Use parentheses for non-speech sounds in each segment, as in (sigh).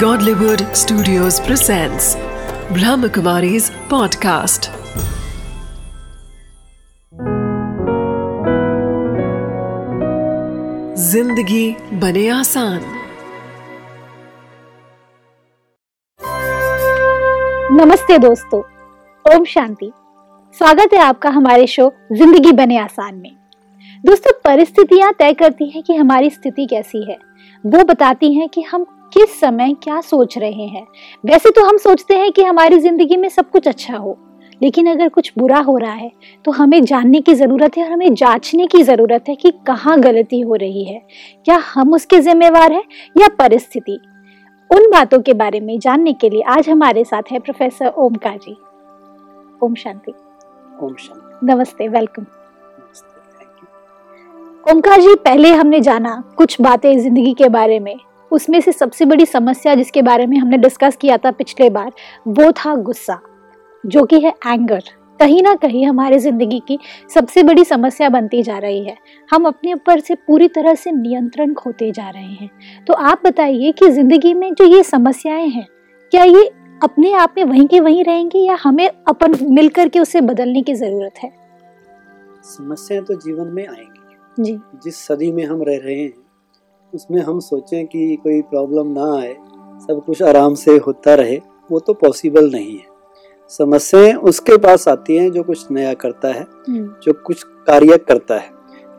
Godlywood Studios presents Brahmakumari's podcast. ज़िंदगी बने आसान। नमस्ते दोस्तों, ओम शांति। स्वागत है आपका हमारे शो ज़िंदगी बने आसान में। दोस्तों, परिस्थितियाँ तय करती हैं कि हमारी स्थिति कैसी है। वो बताती हैं कि हम किस समय क्या सोच रहे हैं? वैसे तो हम सोचते हैं कि हमारी ज़िंदगी में सब कुछ अच्छा हो लेकिन अगर कुछ बुरा हो रहा है तो हमें जानने की ज़रूरत है और हमें जांचने की ज़रूरत है कि कहाँ गलती हो रही है। क्या हम उसके जिम्मेवार हैं या परिस्थिति? उन बातों के बारे में जानने के लिए आज हमारे साथ है प्रोफेसर ओमकार जी। ओम शांति। ओम शांति। नमस्ते वेलकम। ओमकार जी पहले हमने जाना कुछ बातें ज़िंदगी के बारे में। उसमें से सबसे बड़ी समस्या जिसके बारे में हमने डिस्कस किया था पिछले बार वो था गुस्सा जो कि है एंगर कहीं ना कहीं हमारे ज़िंदगी की सबसे बड़ी समस्या बनती जा रही है। हम अपने ऊपर से पूरी तरह से नियंत्रण खोते जा रहे हैं। तो आप बताइए कि ज़िंदगी में जो ये समस्याएँ हैं क्या ये अपने आप में वहीं के वहीं रहेंगी या हमें अपन मिलकर के उसे बदलने की ज़रूरत है? समस्याएँ तो जीवन में आएँगी। जी। जिस सदी में हम रह रहे हैं उसमें हम सोचें कि कोई प्रॉब्लम ना आए सब कुछ आराम से होता रहे वो तो पॉसिबल नहीं है। समस्याएँ उसके पास आती हैं जो कुछ नया करता है हम्म, जो कुछ कार्य करता है।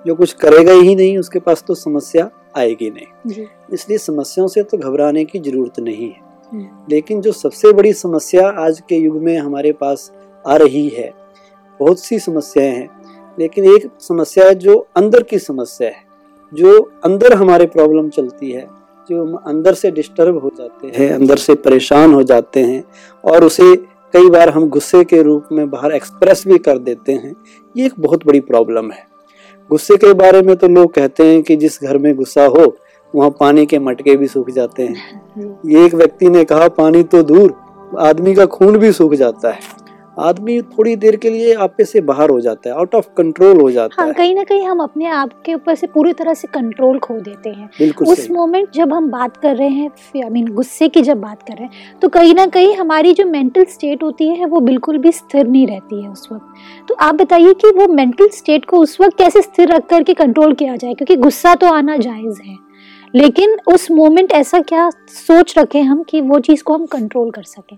जो कुछ करेगा ही नहीं उसके पास तो समस्या आएगी नहीं। इसलिए समस्याओं से तो घबराने की ज़रूरत नहीं है। हम्म, लेकिन जो सबसे बड़ी समस्या आज के युग में हमारे पास आ रही है बहुत सी समस्याएँ हैं लेकिन एक समस्या है जो अंदर की समस्या है। जो अंदर हमारे प्रॉब्लम चलती है जो हम अंदर से डिस्टर्ब हो जाते हैं अंदर से परेशान हो जाते हैं और उसे कई बार हम गुस्से के रूप में बाहर एक्सप्रेस भी कर देते हैं ये एक बहुत बड़ी प्रॉब्लम है। गुस्से के बारे में तो लोग कहते हैं कि जिस घर में गुस्सा हो वहाँ पानी के मटके भी सूख जाते हैं। (laughs) ये एक व्यक्ति ने कहा पानी तो दूर आदमी का खून भी सूख जाता है। आदमी थोड़ी देर के लिए आपे से बाहर हो जाता है आउट ऑफ़ कंट्रोल हो जाता हाँ है। कहीं ना कहीं हम अपने आप के ऊपर से पूरी तरह से कंट्रोल खो देते हैं। उस मोमेंट जब हम बात कर रहे हैं आई मीन गुस्से की जब बात कर रहे हैं तो कहीं ना कहीं हमारी जो मेंटल स्टेट होती है वो बिल्कुल भी स्थिर नहीं रहती है उस वक्त। तो आप बताइए कि वो मेंटल स्टेट को उस वक्त कैसे स्थिर रख करके कंट्रोल किया जाए क्योंकि गुस्सा तो आना जायज़ है। लेकिन उस मोमेंट ऐसा क्या सोच रखें हम कि वो चीज़ को हम कंट्रोल कर सकें?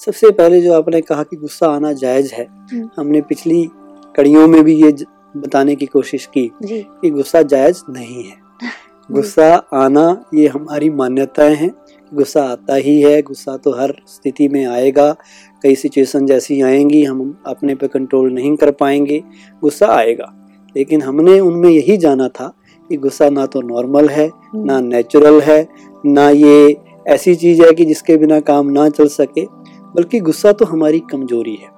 सबसे पहले जो आपने कहा कि गुस्सा आना जायज़ है हम्म। हमने पिछली कड़ियों में भी ये बताने की कोशिश की कि गुस्सा जायज़ नहीं है। (laughs) गुस्सा आना ये हमारी मान्यताएँ हैं गुस्सा आता ही है गुस्सा तो हर स्थिति में आएगा कई सिचुएशन जैसी आएँगी हम अपने पे कंट्रोल नहीं कर पाएँगे गुस्सा आएगा। लेकिन हमने उनमें यही जाना था कि गुस्सा ना तो नॉर्मल है ना नेचुरल है ना ये ऐसी चीज़ है कि जिसके बिना काम ना चल सके बल्कि गुस्सा तो हमारी कमज़ोरी है।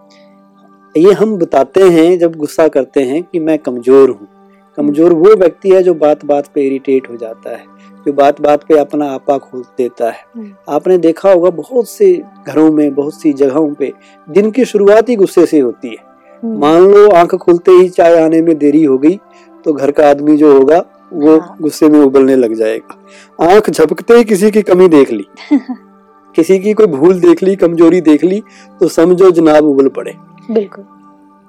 ये हम बताते हैं जब गुस्सा करते हैं कि मैं कमज़ोर हूँ। कमज़ोर वो व्यक्ति है जो बात बात पे इरिटेट हो जाता है जो बात बात पे अपना आपा खोल देता है। हम्म। आपने देखा होगा बहुत से घरों में बहुत सी जगहों पे दिन की शुरुआत ही गुस्से से होती है। हम्म, मान लो आँख खुलते ही चाय आने में देरी हो गई तो घर का आदमी जो होगा वो हाँ। गुस्से में उबलने लग जाएगा। आँख झपकते ही किसी की कमी देख ली। (laughs) किसी की कोई भूल देख ली कमज़ोरी देख ली तो समझो जनाब उबल पड़े। बिल्कुल।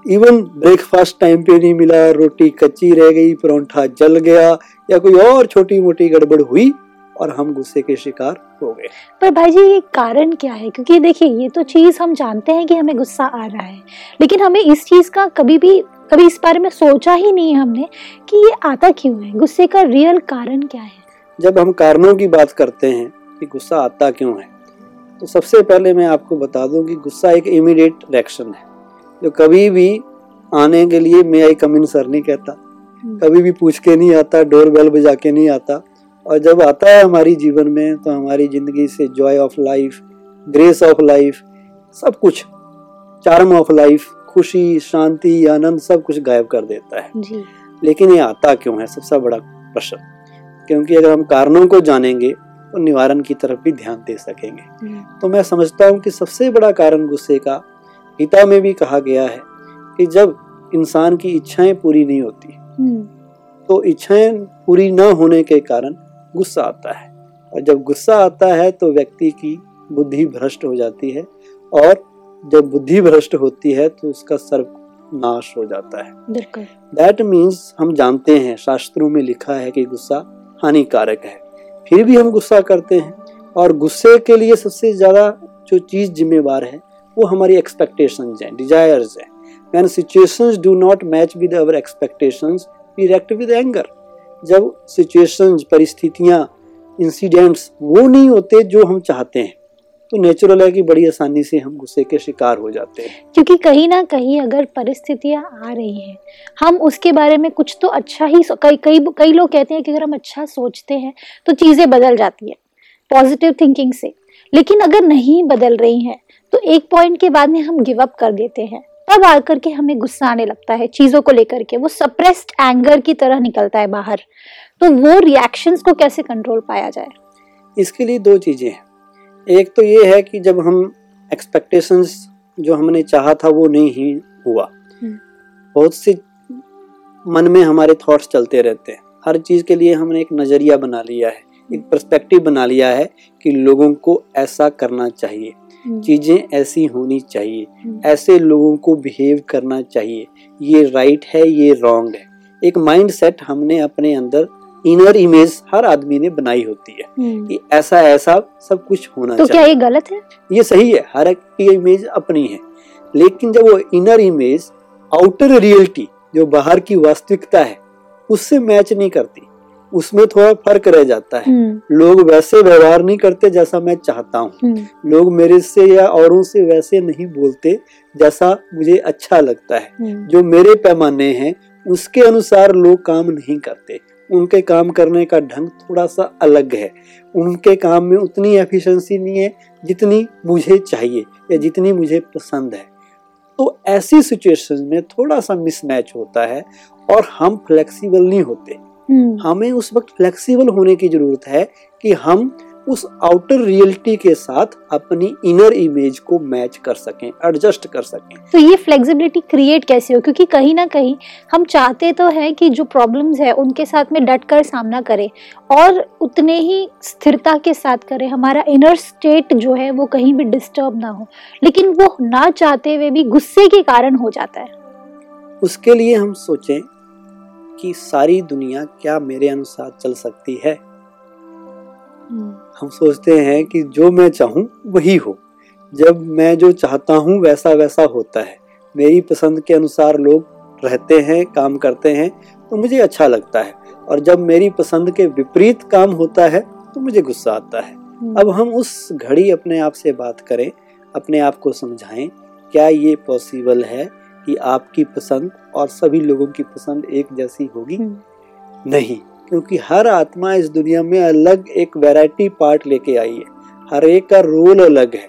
इवन ब्रेकफास्ट टाइम पे नहीं मिला रोटी कच्ची रह गई परोंठा जल गया या कोई और छोटी मोटी गड़बड़ हुई और हम गुस्से के शिकार हो गए। पर भाई जी ये कारण क्या है? क्योंकि देखिए ये तो चीज़ हम जानते हैं कि हमें गुस्सा आ रहा है लेकिन हमें इस चीज़ का कभी भी कभी इस बारे में सोचा ही नहीं हमने कि ये आता क्यों है? गुस्से का रियल कारण क्या है? जब हम कारणों की बात करते हैं कि गुस्सा आता क्यों है तो सबसे पहले मैं आपको बता दूँ कि गुस्सा एक इमीडिएट रिएक्शन है। जो कभी भी आने के लिए मैं आई कम इन सर नहीं कहता। कभी भी पूछ के नहीं आता डोर बेल बजा के नहीं आता। और जब आता है हमारी जीवन में तो हमारी ज़िंदगी से joy of life grace of life सब कुछ चार्म ऑफ़ लाइफ खुशी शांति आनंद सब कुछ गायब कर देता है। जी। लेकिन ये आता क्यों है? सबसे बड़ा प्रश्न। क्योंकि अगर हम कारणों को जानेंगे तो निवारण की तरफ़ भी ध्यान दे सकेंगे। हम्म, तो मैं समझता हूँ कि सबसे बड़ा कारण गुस्से का गीता में भी कहा गया है कि जब इंसान की इच्छाएँ पूरी नहीं होती हम्म, तो इच्छाएँ पूरी न होने के कारण गुस्सा आता है। और जब गुस्सा आता है तो व्यक्ति की बुद्धि भ्रष्ट हो जाती है और जब बुद्धि भ्रष्ट होती है तो उसका सर्व नाश हो जाता है। दैट मीन्स हम जानते हैं शास्त्रों में लिखा है कि गुस्सा हानिकारक है। फिर भी हम गुस्सा करते हैं और गुस्से के लिए सबसे ज़्यादा जो चीज़ जिम्मेवार है, वो हमारी एक्सपेक्टेशन हैं डिजायर्स हैं। Man situation do not match with our expectation we react with anger जब सिचुएशंस परिस्थितियाँ इंसिडेंट्स वो नहीं होते जो हम चाहते हैं तो नेचुरल है कि बड़ी आसानी से हम गुस्से के शिकार हो जाते हैं। क्योंकि कहीं ना कहीं अगर परिस्थितियाँ आ रही हैं हम उसके बारे में कुछ तो अच्छा ही कई कई कई लोग कहते हैं कि अगर हम अच्छा सोचते हैं तो चीज़ें बदल जाती है पॉजिटिव थिंकिंग से। लेकिन अगर नहीं बदल रही हैं तो एक पॉइंट के बाद में हम गिव अप कर देते हैं। तब आकर के हमें गुस्सा आने लगता है चीज़ों को लेकर के। वो सप्रेस्ड एंगर की तरह निकलता है बाहर। तो वो रिएक्शंस को कैसे कंट्रोल पाया जाए? इसके लिए दो चीज़ें हैं। एक तो ये है कि जब हम एक्सपेक्टेशंस जो हमने चाहा था वो नहीं ही हुआ। हम्म। बहुत से मन में हमारे थॉट्स चलते रहते हैं। हर चीज़ के लिए हमने एक नज़रिया बना लिया है एक पर्सपेक्टिव बना लिया है कि लोगों को ऐसा करना चाहिए। चीज़ें ऐसी होनी चाहिए हम्म। ऐसे लोगों को बिहेव करना चाहिए। ये राइट है ये रॉन्ग है। एक माइंड सेट हमने अपने अंदर इनर इमेज हर आदमी ने बनाई होती है। हम्म। कि ऐसा ऐसा सब कुछ होना तो क्या चाहिए। ये गलत है? ये सही है हर एक की इमेज अपनी है। लेकिन जब वो इनर इमेज आउटर रियलिटी जो बाहर की वास्तविकता है उससे मैच नहीं करती उसमें थोड़ा फ़र्क रह जाता है। हम्म, लोग वैसे व्यवहार नहीं करते जैसा मैं चाहता हूँ। हम्म, लोग मेरे से या औरों से वैसे नहीं बोलते जैसा मुझे अच्छा लगता है। जो मेरे पैमाने हैं उसके अनुसार लोग काम नहीं करते। उनके काम करने का ढंग थोड़ा सा अलग है। उनके काम में उतनी एफिशिएंसी नहीं है जितनी मुझे चाहिए या जितनी मुझे पसंद है। तो ऐसी सिचुएशन में थोड़ा सा मिसमैच होता है और हम फ्लेक्सिबल नहीं होते। हम्म, हमें उस वक्त फ्लेक्सिबल होने की ज़रूरत है कि हम उस आउटर रियलिटी के साथ अपनी इनर इमेज को मैच कर सकें एडजस्ट कर सकें। तो ये फ्लेक्सिबिलिटी क्रिएट कैसे हो? क्योंकि कहीं ना कहीं हम चाहते तो हैं कि जो प्रॉब्लम्स है उनके साथ में डट कर सामना करें और उतने ही स्थिरता के साथ करें। हमारा इनर स्टेट जो है वो कहीं भी डिस्टर्ब ना हो। लेकिन वो ना चाहते हुए भी गुस्से के कारण हो जाता है। उसके लिए हम सोचें कि सारी दुनिया क्या मेरे अनुसार चल सकती है? हम सोचते हैं कि जो मैं चाहूँ वही हो। जब मैं जो चाहता हूँ वैसा वैसा होता है। मेरी पसंद के अनुसार लोग रहते हैं काम करते हैं तो मुझे अच्छा लगता है। और जब मेरी पसंद के विपरीत काम होता है तो मुझे गुस्सा आता है। अब हम उस घड़ी अपने आप से बात करें अपने आप को समझाएँ क्या ये पॉसिबल है कि आपकी पसंद और सभी लोगों की पसंद एक जैसी होगी? हम्म। नहीं। क्योंकि हर आत्मा इस दुनिया में अलग एक वैरायटी पार्ट लेके आई है। हर एक का रोल अलग है।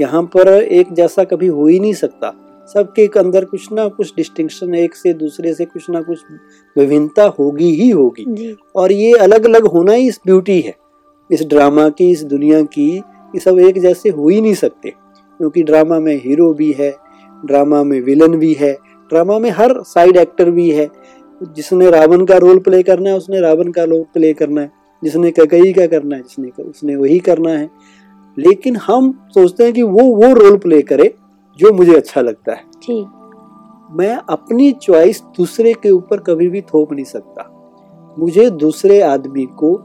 यहाँ पर एक जैसा कभी हो ही नहीं सकता। सबके अंदर कुछ ना कुछ डिस्टिंक्शन एक से दूसरे से कुछ ना कुछ विभिन्नता होगी ही होगी। और ये अलग अलग होना ही इस ब्यूटी है। इस ड्रामा की इस दुनिया की ये सब एक जैसे हो ही नहीं सकते। क्योंकि ड्रामा में हीरो भी है ड्रामा में विलन भी है ड्रामा में हर साइड एक्टर भी है। जिसने रावण का रोल प्ले करना है उसने रावण का रोल प्ले करना है। जिसने ककई का करना है जिसने कर, उसने वही करना है। लेकिन हम सोचते हैं कि वो वो रोल प्ले करे जो मुझे अच्छा लगता है। जी मैं अपनी चॉइस दूसरे के ऊपर कभी भी थोप नहीं सकता। मुझे दूसरे आदमी को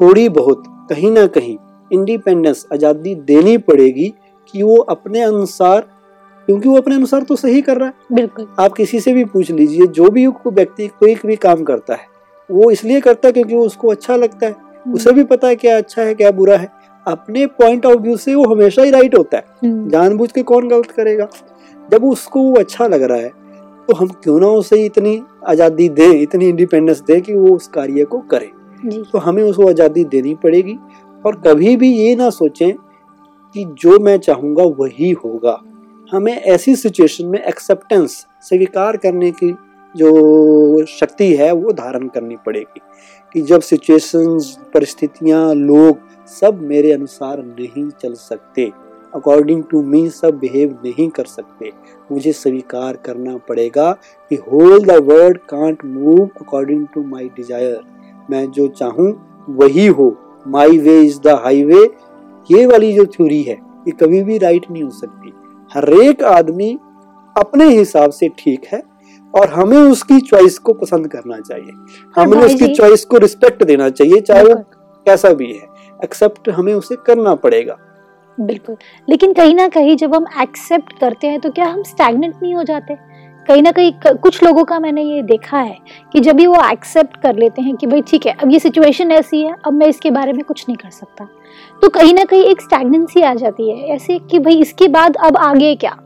थोड़ी बहुत कहीं ना कहीं इंडिपेंडेंस आज़ादी देनी पड़ेगी कि वो अपने अनुसार क्योंकि वो अपने अनुसार तो सही कर रहा है। बिल्कुल। आप किसी से भी पूछ लीजिए जो भी व्यक्ति कोई भी काम करता है वो इसलिए करता है क्योंकि वो उसको अच्छा लगता है। उसे भी पता है क्या अच्छा है क्या बुरा है। अपने पॉइंट ऑफ़ व्यू से वो हमेशा ही राइट होता है। हम्म, जानबूझ के कौन गलत करेगा? जब उसको वो अच्छा लग रहा है तो हम क्यों ना उसे इतनी आज़ादी दें इतनी इंडिपेंडेंस दें कि वो उस कार्य को करे। तो हमें उसको आज़ादी देनी पड़ेगी। और कभी भी ये ना सोचें कि जो मैं चाहूँगा वही होगा। हमें ऐसी सिचुएशन में एक्सेप्टेंस स्वीकार करने की जो शक्ति है, वो धारण करनी पड़ेगी। कि जब सिचुएशंस परिस्थितियाँ, लोग सब मेरे अनुसार नहीं चल सकते अकॉर्डिंग टू मी सब बिहेव नहीं कर सकते, मुझे स्वीकार करना पड़ेगा कि whole the world can't move according to my desire मैं जो चाहूँ, वही हो। My way is the highway ये वाली जो थ्योरी है, ये कभी भी राइट नहीं हो सकती। हर एक आदमी अपने हिसाब से ठीक है और हमें उसकी चॉइस को पसंद करना चाहिए। हमें उसकी चॉइस को रिस्पेक्ट देना चाहिए चाहे वो कैसा भी है। एक्सेप्ट हमें उसे करना पड़ेगा। बिल्कुल। लेकिन कहीं ना कहीं जब हम एक्सेप्ट करते हैं तो क्या हम स्टैग्नेंट नहीं हो जाते? कहीं ना कहीं कुछ लोगों का मैंने ये देखा है कि जब भी वो एक्सेप्ट कर लेते हैं कि भाई ठीक है अब ये सिचुएशन ऐसी है अब मैं इसके बारे में कुछ नहीं कर सकता। तो कहीं ना कहीं एक स्टैग्नेंसी आ जाती है। ऐसे कि भाई इसके बाद अब आगे क्या?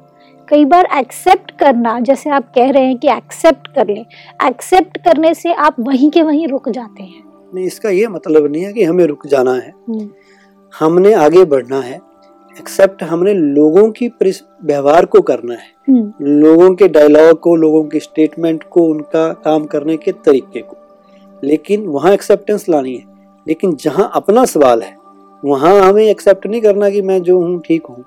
कई बार एक्सेप्ट करना जैसे आप कह रहे हैं कि एक्सेप्ट कर लें एक्सेप्ट करने से आप वहीं के वहीं रुक जाते हैं। नहीं इसका ये मतलब नहीं है कि हमें रुक जाना है। हम्म, हमने आगे बढ़ना है। एक्सेप्ट हमने लोगों की व्यवहार को करना है। हम्म, लोगों के डायलॉग को लोगों के स्टेटमेंट को उनका काम करने के तरीके को। लेकिन वहाँ एक्सेप्टेंस लानी है। लेकिन जहाँ अपना सवाल है वहाँ हमें एक्सेप्ट नहीं करना कि मैं जो हूँ ठीक हूँ।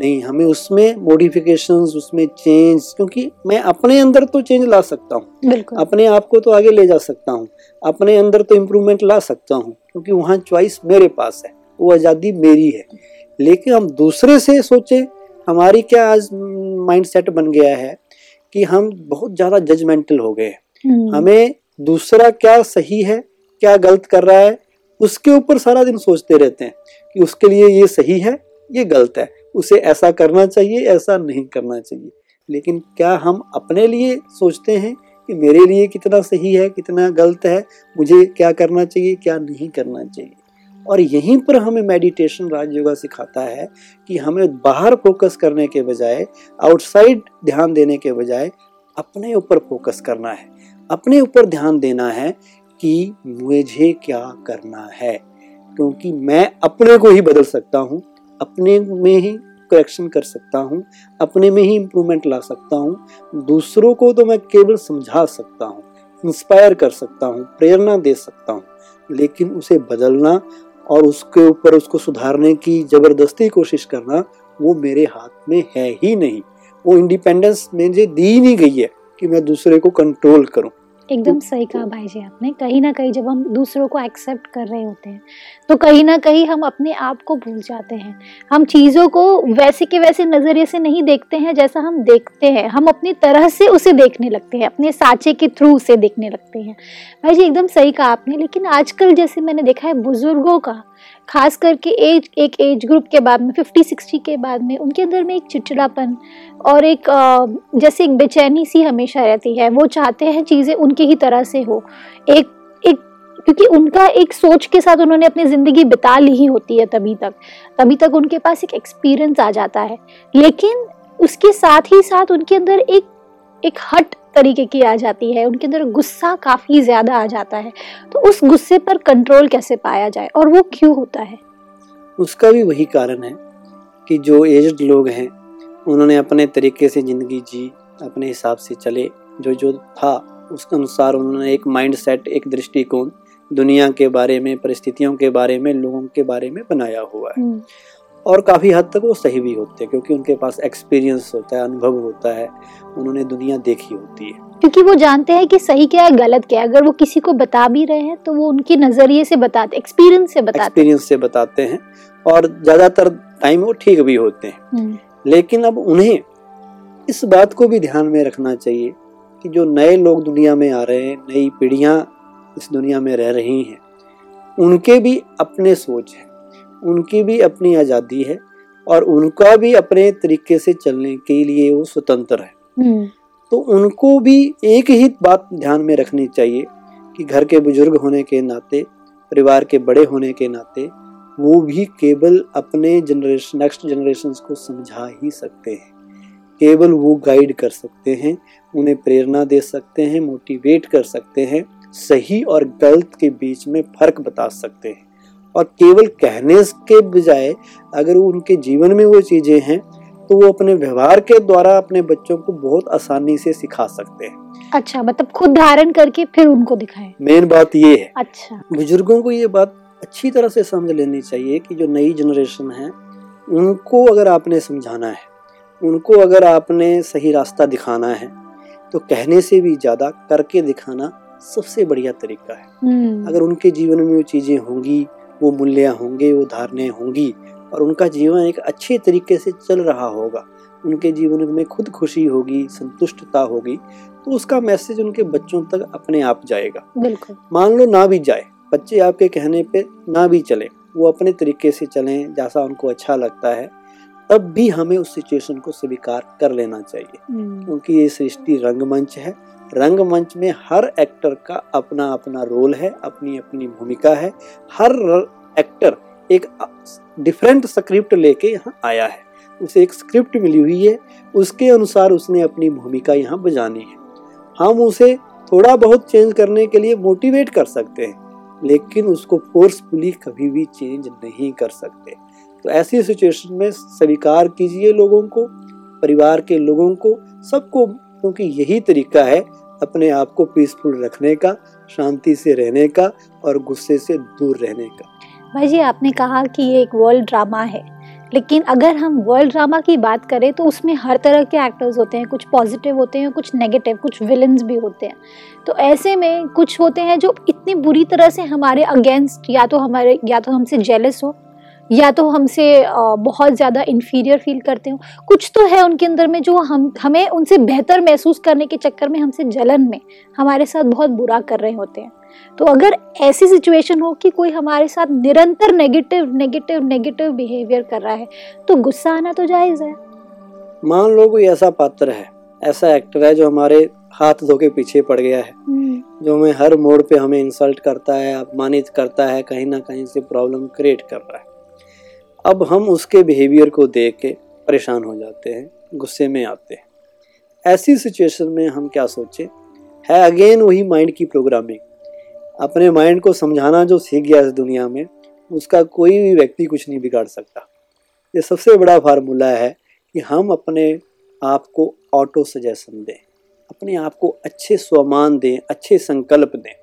नहीं हमें उसमें मॉडिफिकेशंस उसमें चेंज क्योंकि मैं अपने अंदर तो चेंज ला सकता हूँ। अपने आप को तो आगे ले जा सकता हूँ। अपने अंदर तो इम्प्रूवमेंट ला सकता हूँ क्योंकि वहाँ चॉइस मेरे पास है वो आज़ादी मेरी है। लेकिन हम दूसरे से सोचें हमारी क्या आज माइंड सेट बन गया है कि हम बहुत ज़्यादा जजमेंटल हो गए हैं। हम्म, हमें दूसरा क्या सही है क्या गलत कर रहा है उसके ऊपर सारा दिन सोचते रहते हैं कि उसके लिए ये सही है, ये गलत है। उसे ऐसा करना चाहिए, ऐसा नहीं करना चाहिए। लेकिन क्या हम अपने लिए सोचते हैं कि मेरे लिए कितना सही है, कितना गलत है, मुझे क्या करना चाहिए, क्या नहीं करना चाहिए? और यहीं पर हमें मेडिटेशन राजयोगा सिखाता है कि हमें बाहर फोकस करने के बजाय आउटसाइड ध्यान देने के बजाय, अपने ऊपर फोकस करना है। अपने ऊपर ध्यान देना है कि मुझे क्या करना है? क्योंकि मैं अपने को ही बदल सकता हूँ, अपने में ही करेक्शन कर सकता हूँ, अपने में ही इम्प्रूवमेंट ला सकता हूँ। दूसरों को तो मैं केवल समझा सकता हूँ इंस्पायर कर सकता हूँ, प्रेरणा दे सकता हूँ, लेकिन उसे बदलना और उसके ऊपर उसको सुधारने की ज़बरदस्ती कोशिश करना वो मेरे हाथ में है ही नहीं। वो इंडिपेंडेंस मुझे दी नहीं गई है कि मैं दूसरे को कंट्रोल करूँ। एकदम सही कहा भाई जी आपने। कहीं ना कहीं जब हम दूसरों को एक्सेप्ट कर रहे होते हैं तो कहीं ना कहीं हम अपने आप को भूल जाते हैं। हम चीज़ों को वैसे के वैसे नज़रिए से नहीं देखते हैं जैसा हम देखते हैं। हम अपनी तरह से उसे देखने लगते हैं अपने साँचे के थ्रू उसे देखने लगते हैं। भाई जी एकदम सही कहा आपने लेकिन आजकल जैसे मैंने देखा है बुज़ुर्गों का खास करके एज एक एज ग्रुप के बाद में फिफ्टी सिक्सटी के बाद में, उनके अंदर में एक चिड़चिड़ापन और एक जैसे एक बेचैनी सी हमेशा रहती है। वो चाहते हैं चीज़ें उनकी ही तरह से हो। एक एक, क्योंकि उनका एक सोच के साथ उन्होंने अपनी ज़िंदगी बिता ली ही होती है तभी तक। तभी तक उनके पास एक एक्सपीरियंस आ जाता है। लेकिन उसके साथ ही साथ उनके अंदर एक एक हट तरीके की आ जाती है उनके अंदर गुस्सा काफ़ी ज़्यादा आ जाता है। तो उस गुस्से पर कंट्रोल कैसे पाया जाए और वो क्यों होता है? उसका भी वही कारण है कि जो एज्ड लोग हैं उन्होंने अपने तरीके से ज़िंदगी जी अपने हिसाब से चले। जो जो था उसके अनुसार उन्होंने एक माइंड सेट एक दृष्टिकोण दुनिया के बारे में परिस्थितियों के बारे में लोगों के बारे में बनाया हुआ है। हम्म, और काफ़ी हद तक वो सही भी होते हैं क्योंकि उनके पास एक्सपीरियंस होता है अनुभव होता है उन्होंने दुनिया देखी होती है। क्योंकि वो जानते हैं कि सही क्या है गलत क्या है। अगर वो किसी को बता भी रहे हैं तो वो उनके नज़रिए से बताते एक्सपीरियंस से बताते एक्सपीरियंस से बताते हैं और ज़्यादातर टाइम वो ठीक भी होते हैं। हम्म, लेकिन अब उन्हें इस बात को भी ध्यान में रखना चाहिए कि जो नए लोग दुनिया में आ रहे हैं नई पीढ़ियाँ इस दुनिया में रह रही हैं उनके भी अपने सोच है। उनकी भी अपनी आज़ादी है और उनका भी अपने तरीके से चलने के लिए वो स्वतंत्र है। हम्म, तो उनको भी एक ही बात ध्यान में रखनी चाहिए कि घर के बुज़ुर्ग होने के नाते परिवार के बड़े होने के नाते वो भी केवल अपने जनरेशन नेक्स्ट जनरेशन को समझा ही सकते हैं। केवल वो गाइड कर सकते हैं उन्हें प्रेरणा दे सकते हैं मोटिवेट कर सकते हैं सही और गलत के बीच में फ़र्क बता सकते हैं। और केवल कहने के बजाय अगर उनके जीवन में वो चीज़ें हैं तो वो अपने व्यवहार के द्वारा अपने बच्चों को बहुत आसानी से सिखा सकते हैं। अच्छा मतलब खुद धारण करके फिर उनको दिखाएँ। मेन बात ये है। अच्छा। बुज़ुर्गों को ये बात अच्छी तरह से समझ लेनी चाहिए कि जो नई जनरेशन है उनको अगर आपने समझाना है उनको अगर आपने सही रास्ता दिखाना है तो कहने से भी ज़्यादा करके दिखाना सबसे बढ़िया तरीका है। हम्म, अगर उनके जीवन में वो चीज़ें होंगी वो मूल्य होंगे वो धारणाएँ होंगी और उनका जीवन एक अच्छे तरीके से चल रहा होगा। उनके जीवन में खुद खुशी होगी संतुष्टता होगी तो उसका मैसेज उनके बच्चों तक अपने आप जाएगा। बिल्कुल। मान लो ना भी जाए बच्चे आपके कहने पे ना भी चले वो अपने तरीके से चलें जैसा उनको अच्छा लगता है तब भी हमें उस सिचुएशन को स्वीकार कर लेना चाहिए। हम्म, क्योंकि ये सृष्टि रंगमंच है रंगमंच में हर एक्टर का अपना अपना रोल है अपनी अपनी भूमिका है। हर एक्टर एक डिफरेंट स्क्रिप्ट लेके यहाँ आया है। उसे एक स्क्रिप्ट मिली हुई है, उसके अनुसार उसने अपनी भूमिका यहाँ बजानी है। हम उसे थोड़ा बहुत चेंज करने के लिए मोटिवेट कर सकते हैं, लेकिन उसको फोर्सफुली कभी भी चेंज नहीं कर सकते। तो ऐसी सिचुएशन में स्वीकार कीजिए लोगों को, परिवार के लोगों को, सबको क्योंकि यही तरीका है अपने आप को पीसफुल रखने का, शांति से रहने का और गुस्से से दूर रहने का। भाई जी आपने कहा कि ये एक वर्ल्ड ड्रामा है, लेकिन अगर हम वर्ल्ड ड्रामा की बात करें तो उसमें हर तरह के एक्टर्स होते हैं, कुछ पॉजिटिव होते हैं, कुछ नेगेटिव कुछ विलन्स भी होते हैं। तो ऐसे में कुछ होते हैं जो इतनी बुरी तरह से हमारे अगेंस्ट या तो हमारे, या तो हमसे जेलस हो या तो हमसे बहुत ज़्यादा इन्फीरियर फील करते हो। कुछ तो है उनके अंदर में जो हम हमें उनसे बेहतर महसूस करने के चक्कर में हमसे जलन में हमारे साथ बहुत बुरा कर रहे होते हैं। तो अगर ऐसी सिचुएशन हो कि कोई हमारे साथ निरंतर नेगेटिव नेगेटिव नेगेटिव बिहेवियर कर रहा है तो गुस्सा आना तो जायज़ है। मान लो कोई ऐसा पात्र है ऐसा एक्टर है जो हमारे हाथ धो के पीछे पड़ गया है हम्म, जो हमें हर मोड़ पे हमें इंसल्ट करता है अपमानित करता है कहीं ना कहीं से प्रॉब्लम क्रिएट कर रहा है। अब हम उसके बिहेवियर को देख के परेशान हो जाते हैं, गुस्से में आते हैं। ऐसी सिचुएशन में हम क्या सोचें? है अगेन वही माइंड की प्रोग्रामिंग अपने माइंड को समझाना जो सीख गया इस दुनिया में, उसका कोई भी व्यक्ति कुछ नहीं बिगाड़ सकता। ये सबसे बड़ा फार्मूला है कि हम अपने आप को ऑटो सजेशन दें। अपने आप को अच्छे स्वमान दें, अच्छे संकल्प दें।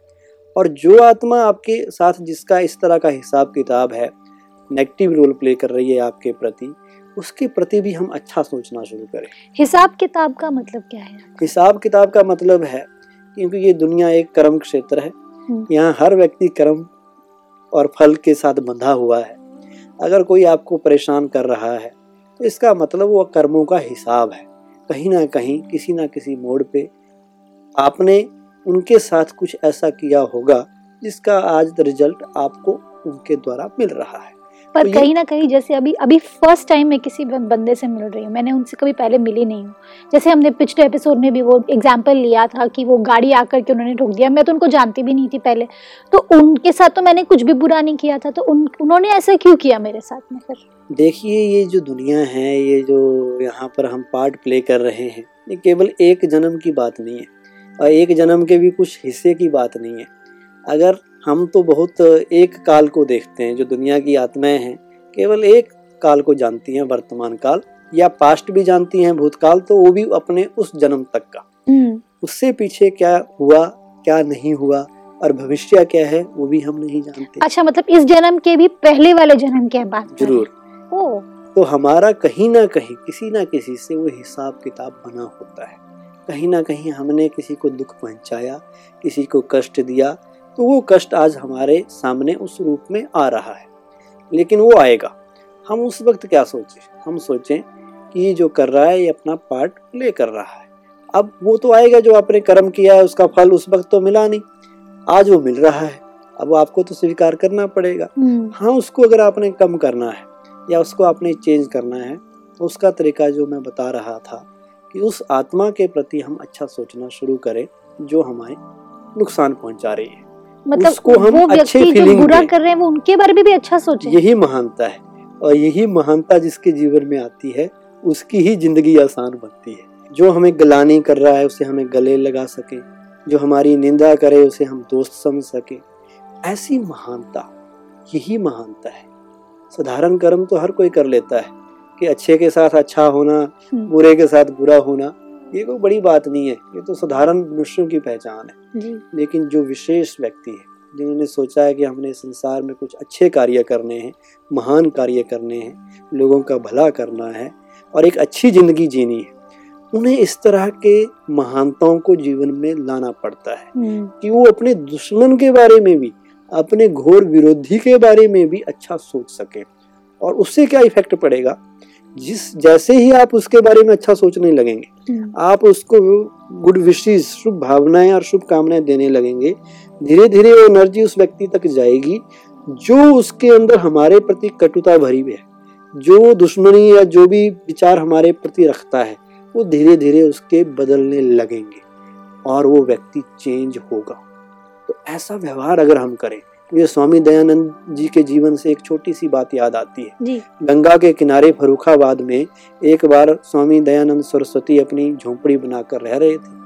और जो आत्मा आपके साथ जिसका इस तरह का हिसाब किताब है नेगेटिव रोल प्ले कर रही है आपके प्रति उसके प्रति भी हम अच्छा सोचना शुरू करें। हिसाब किताब का मतलब क्या है? हिसाब किताब का मतलब है क्योंकि ये दुनिया एक कर्म क्षेत्र है। हम्म। यहाँ हर व्यक्ति कर्म और फल के साथ बंधा हुआ है। अगर कोई आपको परेशान कर रहा है तो इसका मतलब वो कर्मों का हिसाब है। कहीं ना कहीं किसी ना किसी मोड़ पे आपने उनके साथ कुछ ऐसा किया होगा जिसका आज रिज़ल्ट आपको उनके द्वारा मिल रहा है। पर तो कहीं ना कहीं जैसे अभी अभी फ़र्स्ट टाइम मैं किसी बंदे से मिल रही हूँ मैंने उनसे कभी पहले मिली नहीं हूँ। जैसे हमने पिछले एपिसोड में भी वो एग्ज़ाम्पल लिया था कि वो गाड़ी आकर के उन्होंने ठोक दिया मैं तो उनको जानती भी नहीं थी पहले। तो उनके साथ तो मैंने कुछ भी बुरा नहीं किया था तो उन उन्होंने ऐसा क्यों किया मेरे साथ में फिर? देखिए ये जो दुनिया है ये जो यहाँ पर हम पार्ट प्ले कर रहे हैं ये केवल एक जन्म की बात नहीं है और एक जन्म के भी कुछ हिस्से की बात नहीं है। अगर हम तो बहुत एक काल को देखते हैं जो दुनिया की आत्माएँ हैं। केवल एक काल को जानती हैं वर्तमान काल या पास्ट भी जानती हैं भूतकाल तो वो भी अपने उस जन्म तक का। हम्म, उससे पीछे क्या हुआ क्या नहीं हुआ और भविष्य क्या है वो भी हम नहीं जानते। अच्छा मतलब इस जन्म के भी पहले वाले जन्म के बात ज़रूर। ओ। तो हमारा कहीं ना कहीं किसी ना किसी से वो हिसाब किताब बना होता है। कहीं ना कहीं हमने किसी को दुख पहुँचाया किसी को कष्ट दिया तो वो कष्ट आज हमारे सामने उस रूप में आ रहा है। लेकिन वो आएगा। हम उस वक्त क्या सोचें? हम सोचें कि ये जो कर रहा है ये अपना पार्ट प्ले कर रहा है। अब वो तो आएगा जो आपने कर्म किया है उसका फल उस वक्त तो मिला नहीं। आज वो मिल रहा है। अब आपको तो स्वीकार करना पड़ेगा। हम्म, हाँ उसको अगर आपने कम करना है या उसको आपने चेंज करना है तो उसका तरीका जो मैं बता रहा था कि उस आत्मा के प्रति हम अच्छा सोचना शुरू करें जो हमारे नुकसान पहुँचा रही है। मतलब उसको हम वो अच्छे व्यक्ति जो बुरा कर रहे हैं वो उनके बारे में भी अच्छा सोचे। यही महानता है। और यही महानता जिसके जीवन में आती है उसकी ही ज़िंदगी आसान बनती है। जो हमें गलानी कर रहा है उसे हमें गले लगा सके। जो हमारी निंदा करे उसे हम दोस्त समझ सके। ऐसी महानता यही महानता है। साधारण कर्म तो हर कोई कर लेता है कि अच्छे के साथ अच्छा होना हम्म, बुरे के साथ बुरा होना। ये कोई बड़ी बात नहीं है। ये तो साधारण मनुष्यों की पहचान है। जी। लेकिन जो विशेष व्यक्ति है जिन्होंने सोचा है कि हमने संसार में कुछ अच्छे कार्य करने हैं महान कार्य करने हैं लोगों का भला करना है और एक अच्छी ज़िंदगी जीनी है उन्हें इस तरह के महानताओं को जीवन में लाना पड़ता है। हम्म, कि वो अपने दुश्मन के बारे में भी अपने घोर विरोधी के बारे में भी अच्छा सोच सके। और उससे क्या इफ़ेक्ट पड़ेगा? जिस जैसे ही आप उसके बारे में अच्छा सोचने लगेंगे हम्म, आप उसको गुड विशेष शुभ भावनाएँ और शुभ कामनाएँ देने लगेंगे धीरे धीरे वो एनर्जी उस व्यक्ति तक जाएगी जो उसके अंदर हमारे प्रति कटुता भरी हुई है जो दुश्मनी या जो भी विचार हमारे प्रति रखता है वो धीरे धीरे उसके बदलने लगेंगे और वो व्यक्ति चेंज होगा। तो ऐसा व्यवहार अगर हम करें मुझे स्वामी दयानंद जी के जीवन से एक छोटी सी बात याद आती है। जी। गंगा के किनारे फरुखाबाद में एक बार स्वामी दयानंद सरस्वती अपनी झोंपड़ी बनाकर रह रहे थे।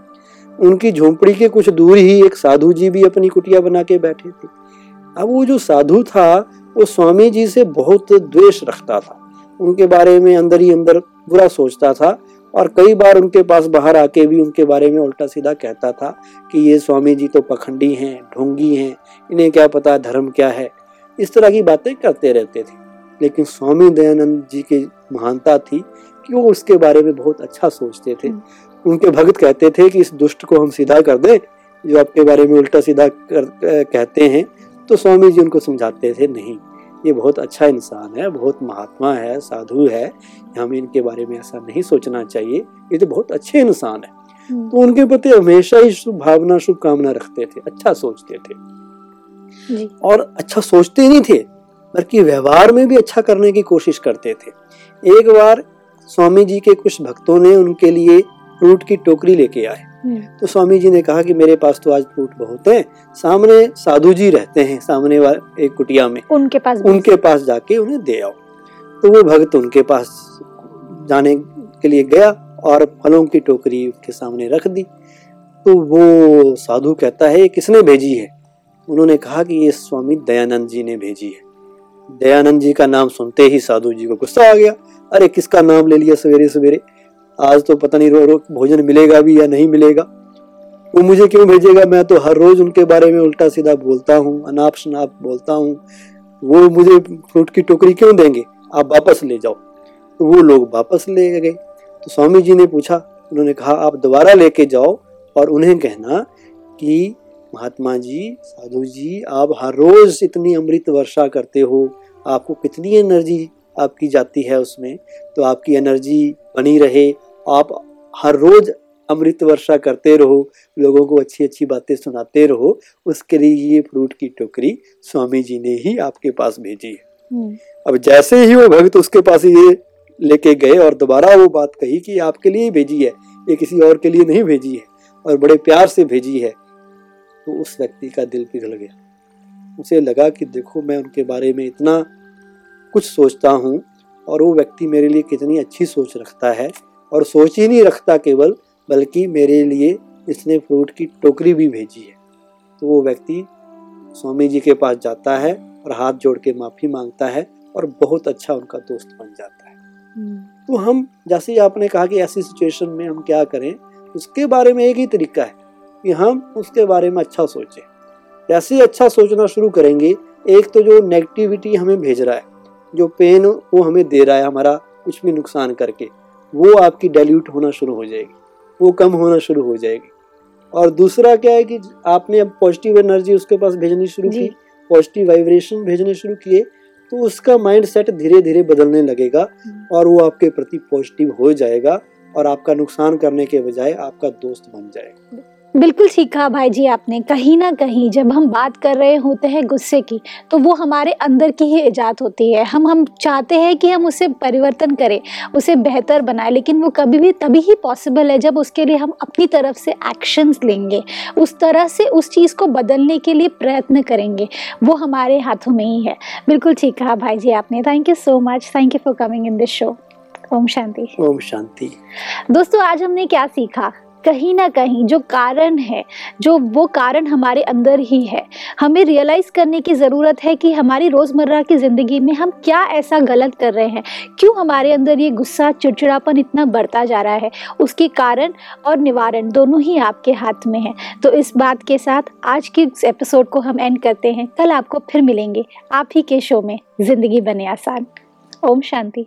उनकी झोंपड़ी के कुछ दूर ही एक साधु जी भी अपनी कुटिया बना के बैठे थे। अब वो जो साधु था वो स्वामी जी से बहुत द्वेष रखता था। उनके बारे में अंदर ही अंदर बुरा सोचता था और कई बार उनके पास बाहर आके भी उनके बारे में उल्टा सीधा कहता था कि ये स्वामी जी तो पखंडी हैं ढोंगी हैं इन्हें क्या पता धर्म क्या है। इस तरह की बातें करते रहते थे। लेकिन स्वामी दयानंद जी की महानता थी कि वो उसके बारे में बहुत अच्छा सोचते थे। उनके भक्त कहते थे कि इस दुष्ट को हम सीधा कर दें जो आपके बारे में उल्टा सीधा कर, कहते हैं तो स्वामी जी उनको समझाते थे नहीं। ये बहुत अच्छा इंसान है बहुत महात्मा है साधु है। हमें इनके बारे में ऐसा नहीं सोचना चाहिए। ये तो बहुत अच्छे इंसान है। हम्म, तो उनके प्रति हमेशा ही शुभ भावना शुभकामना रखते थे अच्छा सोचते थे। जी। और अच्छा सोचते नहीं थे बल्कि व्यवहार में भी अच्छा करने की कोशिश करते थे। एक बार स्वामी जी के कुछ भक्तों ने उनके लिए फ्रूट की टोकरी लेके आए। तो स्वामी जी ने कहा कि मेरे पास तो आज फ्रूट बहुत है। सामने साधु जी रहते हैं सामने एक कुटिया में। उनके पास उनके पास जाके उन्हें दे आओ। तो वो भक्त उनके पास जाने के लिए गया और फलों की टोकरी उसके सामने रख दी। तो वो साधु कहता है "ये किसने भेजी है? उन्होंने कहा कि ये स्वामी दयानंद जी ने भेजी है। दयानंद जी का नाम सुनते ही साधु जी को गुस्सा आ गया। अरे किसका नाम ले लिया सवेरे सवेरे आज तो पता नहीं रो रो भोजन मिलेगा भी या नहीं मिलेगा। वो मुझे क्यों भेजेगा? मैं तो हर रोज उनके बारे में उल्टा सीधा बोलता हूँ अनाप शनाप बोलता हूँ। वो मुझे फ्रूट की टोकरी क्यों देंगे? आप वापस ले जाओ। तो वो लोग वापस ले गए। तो स्वामी जी ने पूछा, उन्होंने कहा, आप दोबारा लेके जाओ और उन्हें कहना कि महात्मा जी, साधु जी, आप हर रोज इतनी अमृत वर्षा करते हो, आपको कितनी एनर्जी आपकी जाती है उसमें? तो आपकी एनर्जी बनी रहे आप हर रोज अमृत वर्षा करते रहो लोगों को अच्छी अच्छी बातें सुनाते रहो उसके लिए ये फ्रूट की टोकरी स्वामी जी ने ही आपके पास भेजी है। हम्म, अब जैसे ही वो भक्त उसके पास ये लेके गए और दोबारा वो बात कही कि आपके लिए ही भेजी है ये किसी और के लिए नहीं भेजी है और बड़े प्यार से भेजी है तो उस व्यक्ति का दिल पिघल गया। उसे लगा कि देखो मैं उनके बारे में इतना कुछ सोचता हूँ और वो व्यक्ति मेरे लिए कितनी अच्छी सोच रखता है। और सोच ही नहीं रखता केवल बल्कि मेरे लिए इसने फ्रूट की टोकरी भी भेजी है। तो वो व्यक्ति स्वामी जी के पास जाता है और हाथ जोड़ के माफ़ी माँगता है और बहुत अच्छा उनका दोस्त बन जाता है। हम्म, तो हम जैसे आपने कहा कि ऐसी सिचुएशन में हम क्या करें उसके बारे में एक ही तरीका है कि हम उसके बारे में अच्छा सोचें। जैसे ही अच्छा सोचना शुरू करेंगे एक तो जो नेगेटिविटी हमें भेज रहा है जो पेन वो हमें दे रहा है हमारा कुछ भी नुकसान करके वो आपकी डाइल्यूट होना शुरू हो जाएगी वो कम होना शुरू हो जाएगी। और दूसरा क्या है कि आपने अब पॉजिटिव एनर्जी उसके पास भेजनी शुरू की पॉजिटिव वाइब्रेशन भेजने शुरू किए तो उसका माइंड सेट धीरे धीरे बदलने लगेगा हम्म। और वो आपके प्रति पॉजिटिव हो जाएगा और आपका नुकसान करने के बजाय आपका दोस्त बन जाएगा। बिल्कुल ठीक कहा भाई जी आपने। कहीं ना कहीं जब हम बात कर रहे होते हैं गुस्से की तो वो हमारे अंदर की ही ईजाद होती है। हम हम चाहते हैं कि हम उसे परिवर्तन करें उसे बेहतर बनाएँ लेकिन वो कभी भी तभी ही पॉसिबल है जब उसके लिए हम अपनी तरफ़ से एक्शंस लेंगे। उस तरह से उस चीज़ को बदलने के लिए प्रयत्न करेंगे। वो हमारे हाथों में ही है। बिल्कुल ठीक कहा भाई जी आपने। Thank you so much thank you for coming in this show Om Shanti. Om Shanti. दोस्तों आज हमने क्या सीखा? कहीं ना कहीं जो कारण है, जो वो कारण हमारे अंदर ही है। हमें रियलाइज़ करने की ज़रूरत है कि हमारी रोज़मर्रा की ज़िंदगी में हम क्या ऐसा गलत कर रहे हैं। क्यों हमारे अंदर ये गुस्सा, चिड़चिड़ापन इतना बढ़ता जा रहा है? उसके कारण और निवारण दोनों ही आपके हाथ में है। तो इस बात के साथ आज की एपिसोड को हम एंड करते हैं। कल आपको फिर मिलेंगे। आप ही के शो में ज़िंदगी बने आसान। ओम शांति।